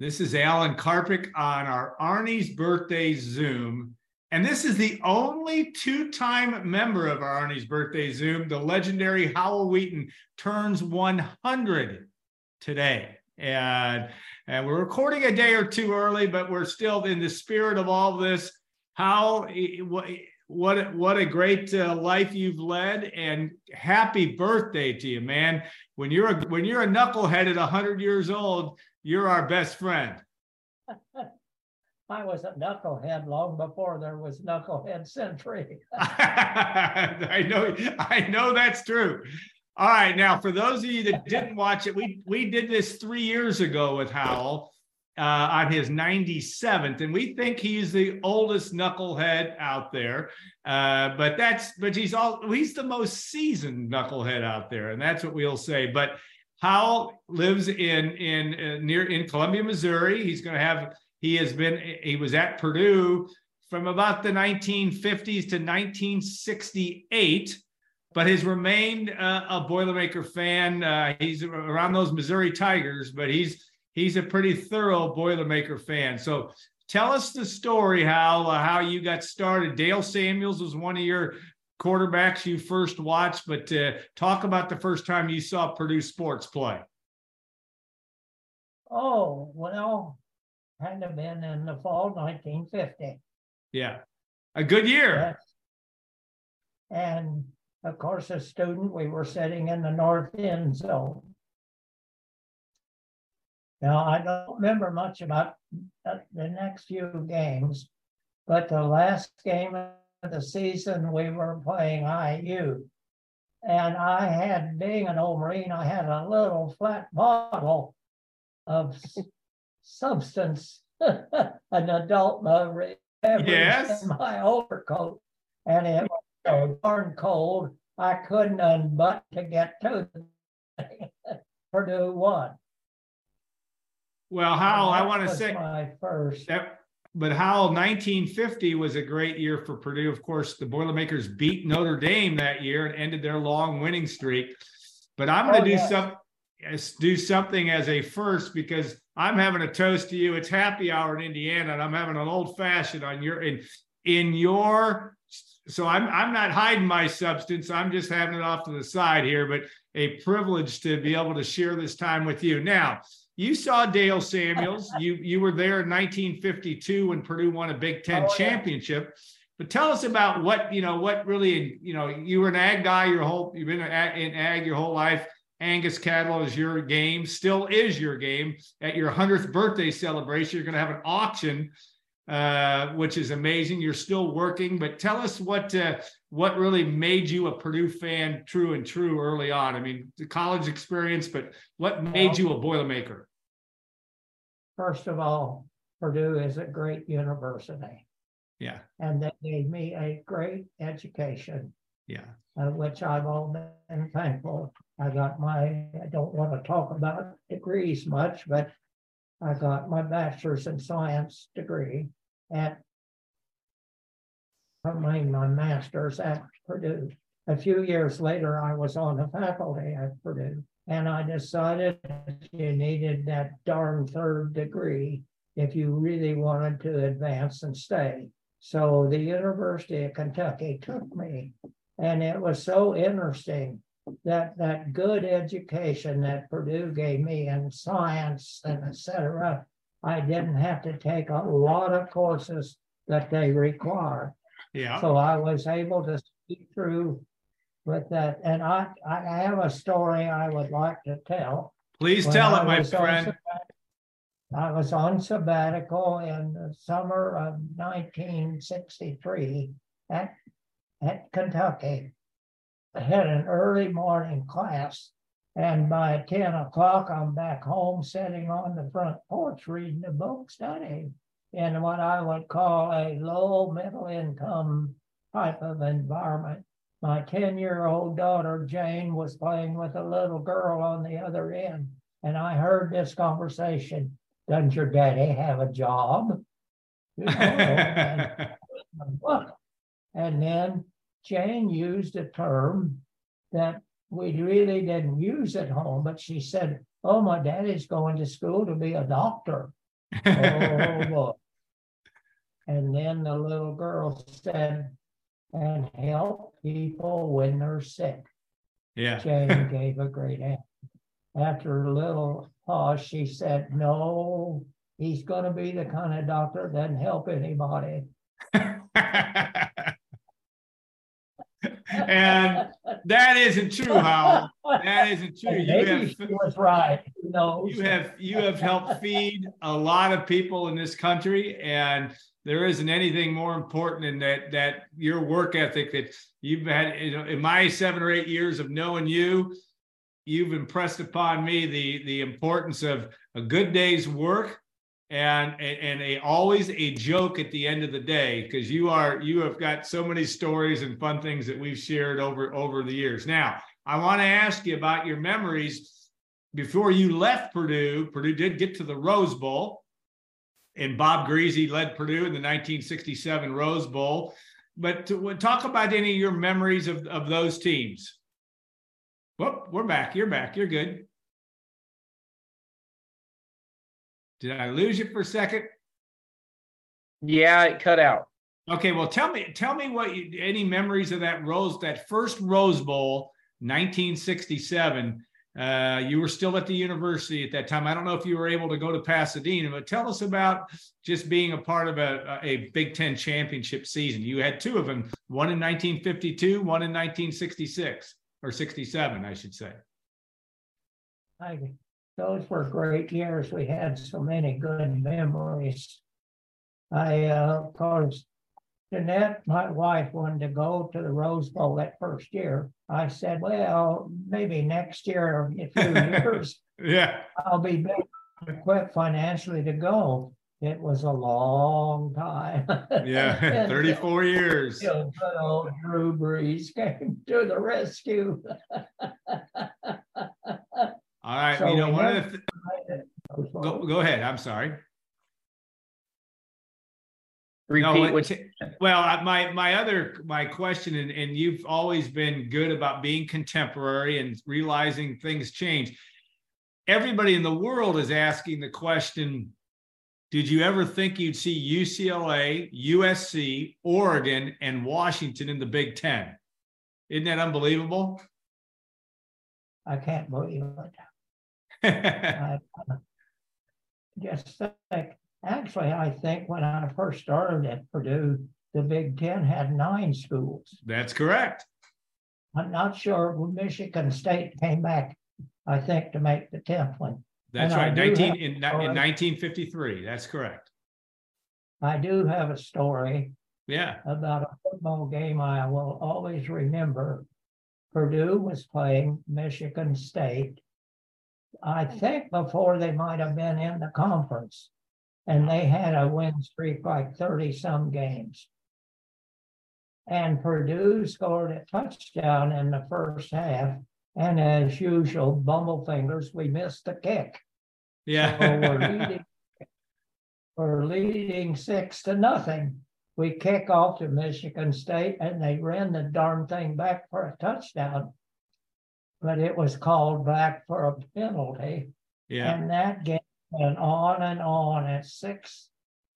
This is Alan Karpick on our Arni's birthday Zoom. And this is the only two time member of our Arni's birthday Zoom. The legendary Howell Wheaton turns 100 today. And, and we're recording a day or two early, but we're still in the spirit of all this. How, what, what a great uh, life you've led and happy birthday to you, man. When you're a, when you're a knucklehead at 100 years old, you're our best friend. I was a knucklehead long before there was knucklehead central. I know, I know that's true. All right, now for those of you that didn't watch it, we we did this three years ago with Howell uh, on his 97th, and we think he's the oldest knucklehead out there. Uh, but that's but he's all he's the most seasoned knucklehead out there, and that's what we'll say. But Howell lives in in uh, near in Columbia, Missouri. He's going to have he has been he was at Purdue from about the 1950s to 1968 but has remained uh, a Boilermaker fan. Uh, he's around those Missouri Tigers, but he's he's a pretty thorough Boilermaker fan. So tell us the story, how uh, how you got started. Dale Samuels was one of your quarterbacks you first watched, but uh, talk about the first time you saw Purdue sports play. Oh, well, had to have been in the fall 1950. Yeah, a good year. Yes. And of course, as student, we were sitting in the north end zone. Now, I don't remember much about the next few games, but the last game the season, we were playing IU. And I had, being an old Marine, I had a little flat bottle of substance, an adult beverage yes. in my overcoat. And it was so darn cold, I couldn't unbutton to get to Purdue won. Well, Howell, I want to say my first. That, but Howell, 1950 was a great year for Purdue. Of course, the Boilermakers beat Notre Dame that year and ended their long winning streak. But I'm going to oh, do yes. some do something as a first because I'm having a toast to you. It's happy hour in Indiana, and I'm having an old fashioned on your in in your. So I'm I'm not hiding my substance. I'm just having it off to the side here, but a privilege to be able to share this time with you. Now, you saw Dale Samuels. you you were there in 1952 when Purdue won a Big Ten oh, championship. Yeah. But tell us about what you know. What really you know? You were an ag guy your whole. You've been in ag your whole life. Angus cattle is your game. Still is your game. At your hundredth birthday celebration, you're going to have an auction, uh, which is amazing. You're still working, but tell us what uh, what really made you a Purdue fan, true and true, early on. I mean, the college experience, but what made you a Boilermaker? First of all, Purdue is a great university. Yeah. And they gave me a great education. Yeah. Uh, which I've all been thankful. I got my, I don't want to talk about degrees much, but I got my bachelor's in science degree at, I mean, my master's at Purdue. A few years later, I was on the faculty at Purdue. And I decided you needed that darn third degree if you really wanted to advance and stay. So the University of Kentucky took me. And it was so interesting that that good education that Purdue gave me in science and etc. I didn't have to take a lot of courses that they require. Yeah. So I was able to speak through with that. And I, I have a story I would like to tell. Please when tell it, my friend. I was on sabbatical in the summer of 1963 at, at Kentucky. I had an early morning class, and by 10 o'clock, I'm back home sitting on the front porch reading a book, studying in what I would call a low middle income type of environment my 10 year old daughter, Jane, was playing with a little girl on the other end. And I heard this conversation Doesn't your daddy have a job? You know, and, and then Jane used a term that we really didn't use at home, but she said, Oh, my daddy's going to school to be a doctor. Oh, boy. And then the little girl said, and help people when they're sick. Yeah. Jane gave a great answer. After a little pause, she said, no, he's gonna be the kind of doctor that doesn't help anybody. and that isn't true, Howell. That isn't true. You have, she was right, you have you have helped feed a lot of people in this country, and there isn't anything more important than that that your work ethic that you've had you know, in my seven or eight years of knowing you. You've impressed upon me the the importance of a good day's work and and a always a joke at the end of the day because you are you have got so many stories and fun things that we've shared over over the years now i want to ask you about your memories before you left purdue purdue did get to the rose bowl and bob griese led purdue in the 1967 rose bowl but to, talk about any of your memories of, of those teams Whoop, we're back you're back you're good Did I lose you for a second? Yeah, it cut out. Okay, well, tell me, tell me what you, any memories of that Rose, that first Rose Bowl, 1967. Uh, you were still at the university at that time. I don't know if you were able to go to Pasadena, but tell us about just being a part of a, a Big Ten championship season. You had two of them, one in 1952, one in 1966 or 67, I should say. I those were great years. We had so many good memories. I, uh, of course, Jeanette, my wife, wanted to go to the Rose Bowl that first year. I said, well, maybe next year or a few years. yeah. I'll be better equipped financially to go. It was a long time. yeah, 34 years. You know, good old Drew Brees came to the rescue. All right. So you know, one of the th- go, go ahead. I'm sorry. Repeat no, well, my my other my question, and, and you've always been good about being contemporary and realizing things change. Everybody in the world is asking the question: Did you ever think you'd see UCLA, USC, Oregon, and Washington in the Big Ten? Isn't that unbelievable? I can't believe it. I just think, actually, I think when I first started at Purdue, the Big Ten had nine schools. That's correct. I'm not sure when Michigan State came back, I think, to make the 10th one. That's and right, 19, in, in 1953. That's correct. I do have a story yeah. about a football game I will always remember. Purdue was playing Michigan State I think before they might have been in the conference. And they had a win streak like 30 some games. And Purdue scored a touchdown in the first half. And as usual, Bumblefingers, we missed the kick. Yeah. so we're, leading, we're leading six to nothing. We kick off to Michigan State and they ran the darn thing back for a touchdown but it was called back for a penalty. Yeah. And that game went on and on at six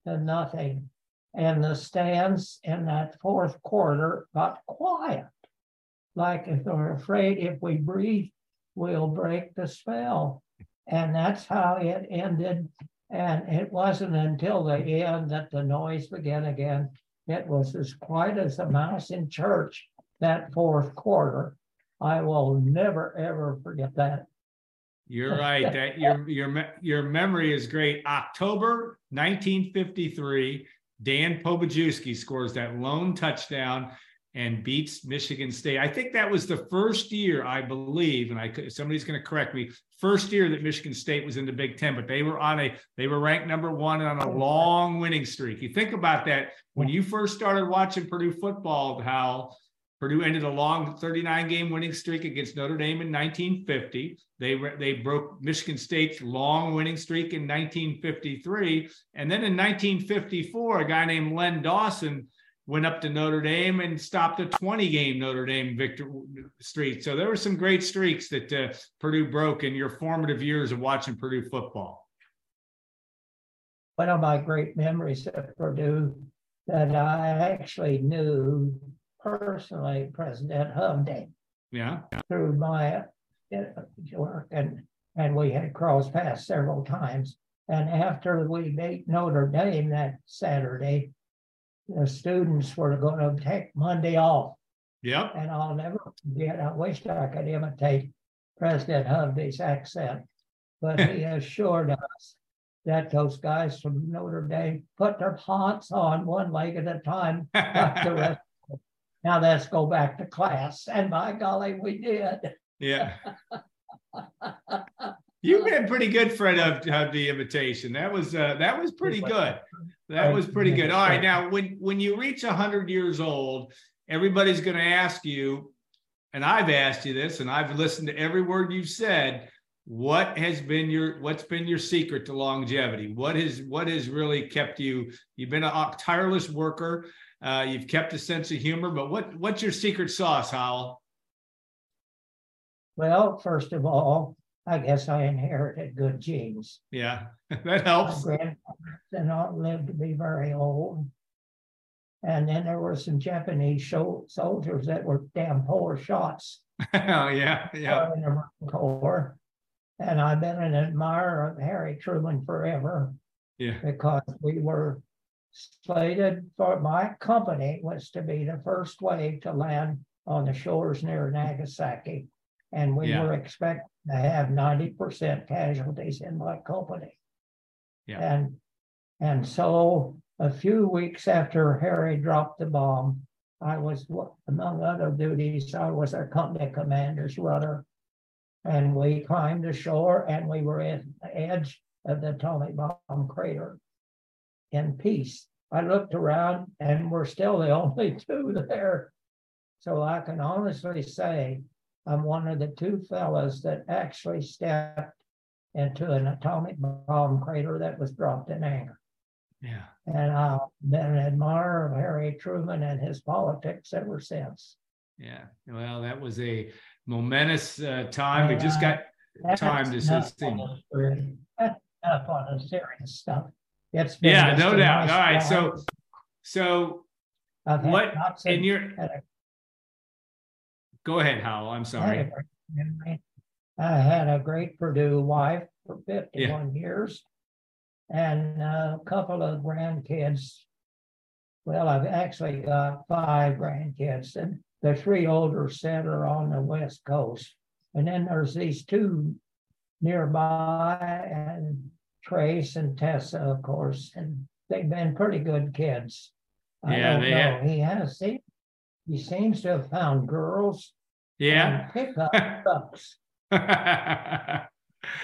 to nothing. And the stands in that fourth quarter got quiet. Like if they're afraid if we breathe, we'll break the spell. And that's how it ended. And it wasn't until the end that the noise began again. It was as quiet as a mouse in church that fourth quarter. I will never ever forget that. You're right. That your your your memory is great. October 1953, Dan Pobojewski scores that lone touchdown and beats Michigan State. I think that was the first year, I believe, and I somebody's going to correct me. First year that Michigan State was in the Big Ten, but they were on a they were ranked number one on a long winning streak. You think about that when you first started watching Purdue football, how Purdue ended a long 39 game winning streak against Notre Dame in 1950. They, they broke Michigan State's long winning streak in 1953. And then in 1954, a guy named Len Dawson went up to Notre Dame and stopped a 20 game Notre Dame victory streak. So there were some great streaks that uh, Purdue broke in your formative years of watching Purdue football. one of my great memories at Purdue that I actually knew personally President Hovde Yeah. through my uh, work and, and we had crossed paths several times. And after we beat Notre Dame that Saturday, the students were going to take Monday off. Yep. And I'll never forget, I wished I could imitate President Hovde's accent, but he assured us that those guys from Notre Dame put their pants on one leg at a time, like the rest. Now let's go back to class. And by golly, we did. yeah. You've been pretty good, Fred, of, of the invitation. That was uh, that was pretty good. That was pretty good. All right, now when when you reach hundred years old, everybody's going to ask you, and I've asked you this, and I've listened to every word you've said. What has been your what's been your secret to longevity? What is what has really kept you? You've been a tireless worker. Uh, you've kept a sense of humor, but what what's your secret sauce, Howell? Well, first of all, I guess I inherited good genes. Yeah, that My helps. grandparents did not live to be very old. And then there were some Japanese soldiers that were damn poor shots oh, yeah, yeah. in the Marine Corps. And I've been an admirer of Harry Truman forever Yeah. because we were slated for my company was to be the first wave to land on the shores near Nagasaki. And we Yeah. were expected to have ninety percent casualties in my company. Yeah. And, and so a few weeks after Harry dropped the bomb, I was, among other duties, I was our company commander's rudder. And we climbed ashore and we were at the edge of the atomic bomb crater in peace. I looked around and we're still the only two there. So I can honestly say I'm one of the two fellows that actually stepped into an atomic bomb crater that was dropped in anger. Yeah. And I've been an admirer of Harry Truman and his politics ever since. Yeah. Well, that was a momentous uh, time. We just got time to enough thing. on the that's enough on the serious stuff. It's been Yeah, no doubt. All right. So, so what in your go ahead, Howell. I'm sorry. a great memory. I had a great Purdue wife for fifty-one years. And a couple of grandkids. Well, I've actually got five grandkids and the three older set are on the west coast. And then there's these two nearby and Trace and Tessa, of course, and they've been pretty good kids. I Yeah, don't they know. have. He has, he, he seems to have found girls Yeah. and Pick up trucks.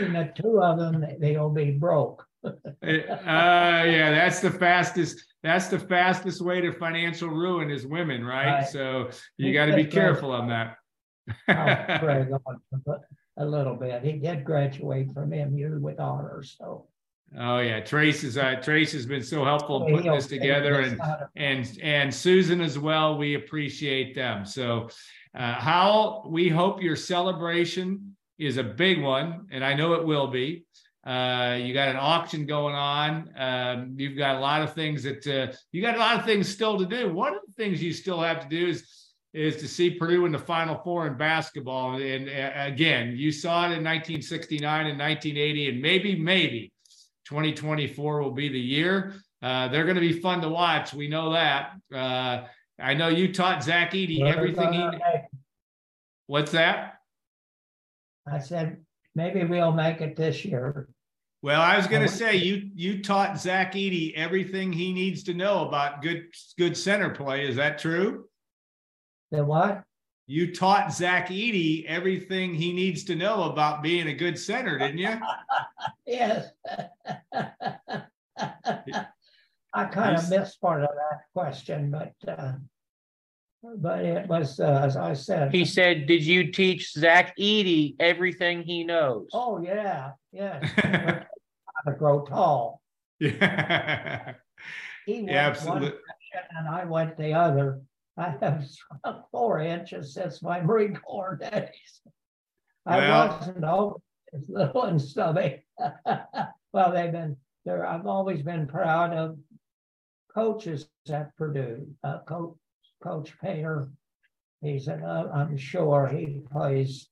And the two of them, they- they'll be broke. Uh, yeah, that's the fastest. That's the fastest way to financial ruin is women, right? Right. So you got to be careful on that. On him A little bit. He did graduate from MU with honors, so. oh yeah, Trace is uh, Trace has been so helpful in putting this together, and and and Susan as well. We appreciate them. So, uh, Howell, we hope your celebration is a big one, and I know it will be. Uh, you got an auction going on. Um, you've got a lot of things that uh, you got a lot of things still to do. One of the things you still have to do is is to see Purdue in the Final Four in basketball. And uh, again, you saw it in 1969 and 1980, and maybe maybe 2024 will be the year. Uh, they're going to be fun to watch. We know that. Uh, I know you taught Zach Edey everything he. What's that? I said, maybe we'll make it this year. Well, I was going to say you you taught Zach Edey everything he needs to know about good good center play. Is that true? The what? You taught Zach Edey everything he needs to know about being a good center, didn't you? Yes. I kind of missed part of that question, but, uh, but it was, uh, as I said. He said, did you teach Zach Edey everything he knows? Oh, yeah, yeah. To grow tall. yeah, He went one absolutely. direction and I went the other. I have shrunk four inches since my Marine Corps days. I Well- wasn't always little and stubby. Well, they've been there, I've always been proud of coaches at Purdue, uh, Coach, Coach Painter. He said, uh, I'm sure he plays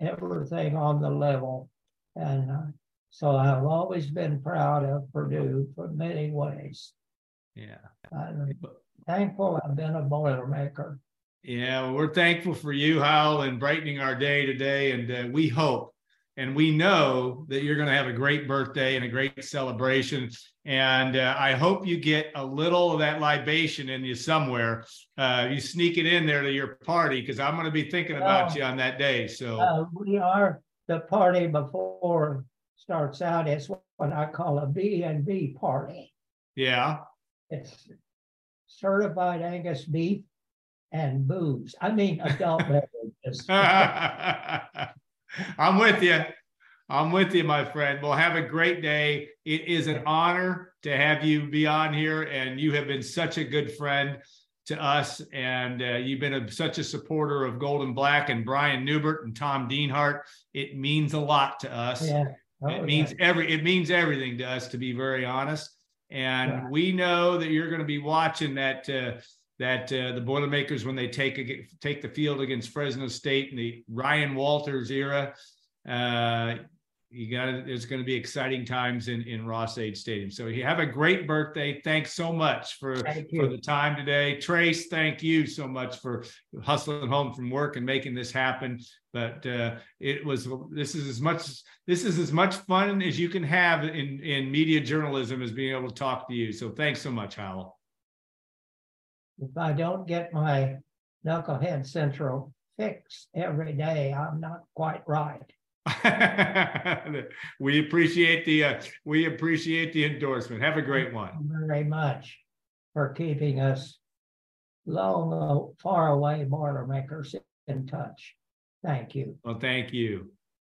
everything on the level. And uh, so I've always been proud of Purdue for many ways. Yeah. Thankful I've been a Boilermaker. Yeah, well, we're thankful for you, Hal, and brightening our day today. And uh, we hope and we know that you're going to have a great birthday and a great celebration. And uh, I hope you get a little of that libation in you somewhere. Uh, you sneak it in there to your party because I'm going to be thinking about Oh. you on that day. So, Uh, we are, the party before starts out is what I call a B and B party. yeah. It's certified Angus beef and booze. I mean, adult beverages. I'm with you. I'm with you, my friend. Well, have a great day. It is an honor to have you be on here, and you have been such a good friend to us. And uh, you've been a, such a supporter of Gold and Black and Brian Neubert and Tom Dienhart. It means a lot to us. Yeah. Oh, It means every it means everything to us, to be very honest. And Right. we know that you're going to be watching that uh, that uh, the Boilermakers when they take a, take the field against Fresno State in the Ryan Walters era. Uh, you got there's going to be exciting times in in Ross-Ade Stadium. So you have a great birthday. Thanks so much for for the time today. Trace, thank you so much for hustling home from work and making this happen. But uh, it was this is as much this is as much fun as you can have in in media journalism as being able to talk to you. So thanks so much, Howell. If I don't get my knucklehead central fixed every day, I'm not quite right. we appreciate the uh, we appreciate the endorsement. Have a great one. Thank you Very much for keeping us long, far away Boilermakers in touch. Thank you. Well, thank you.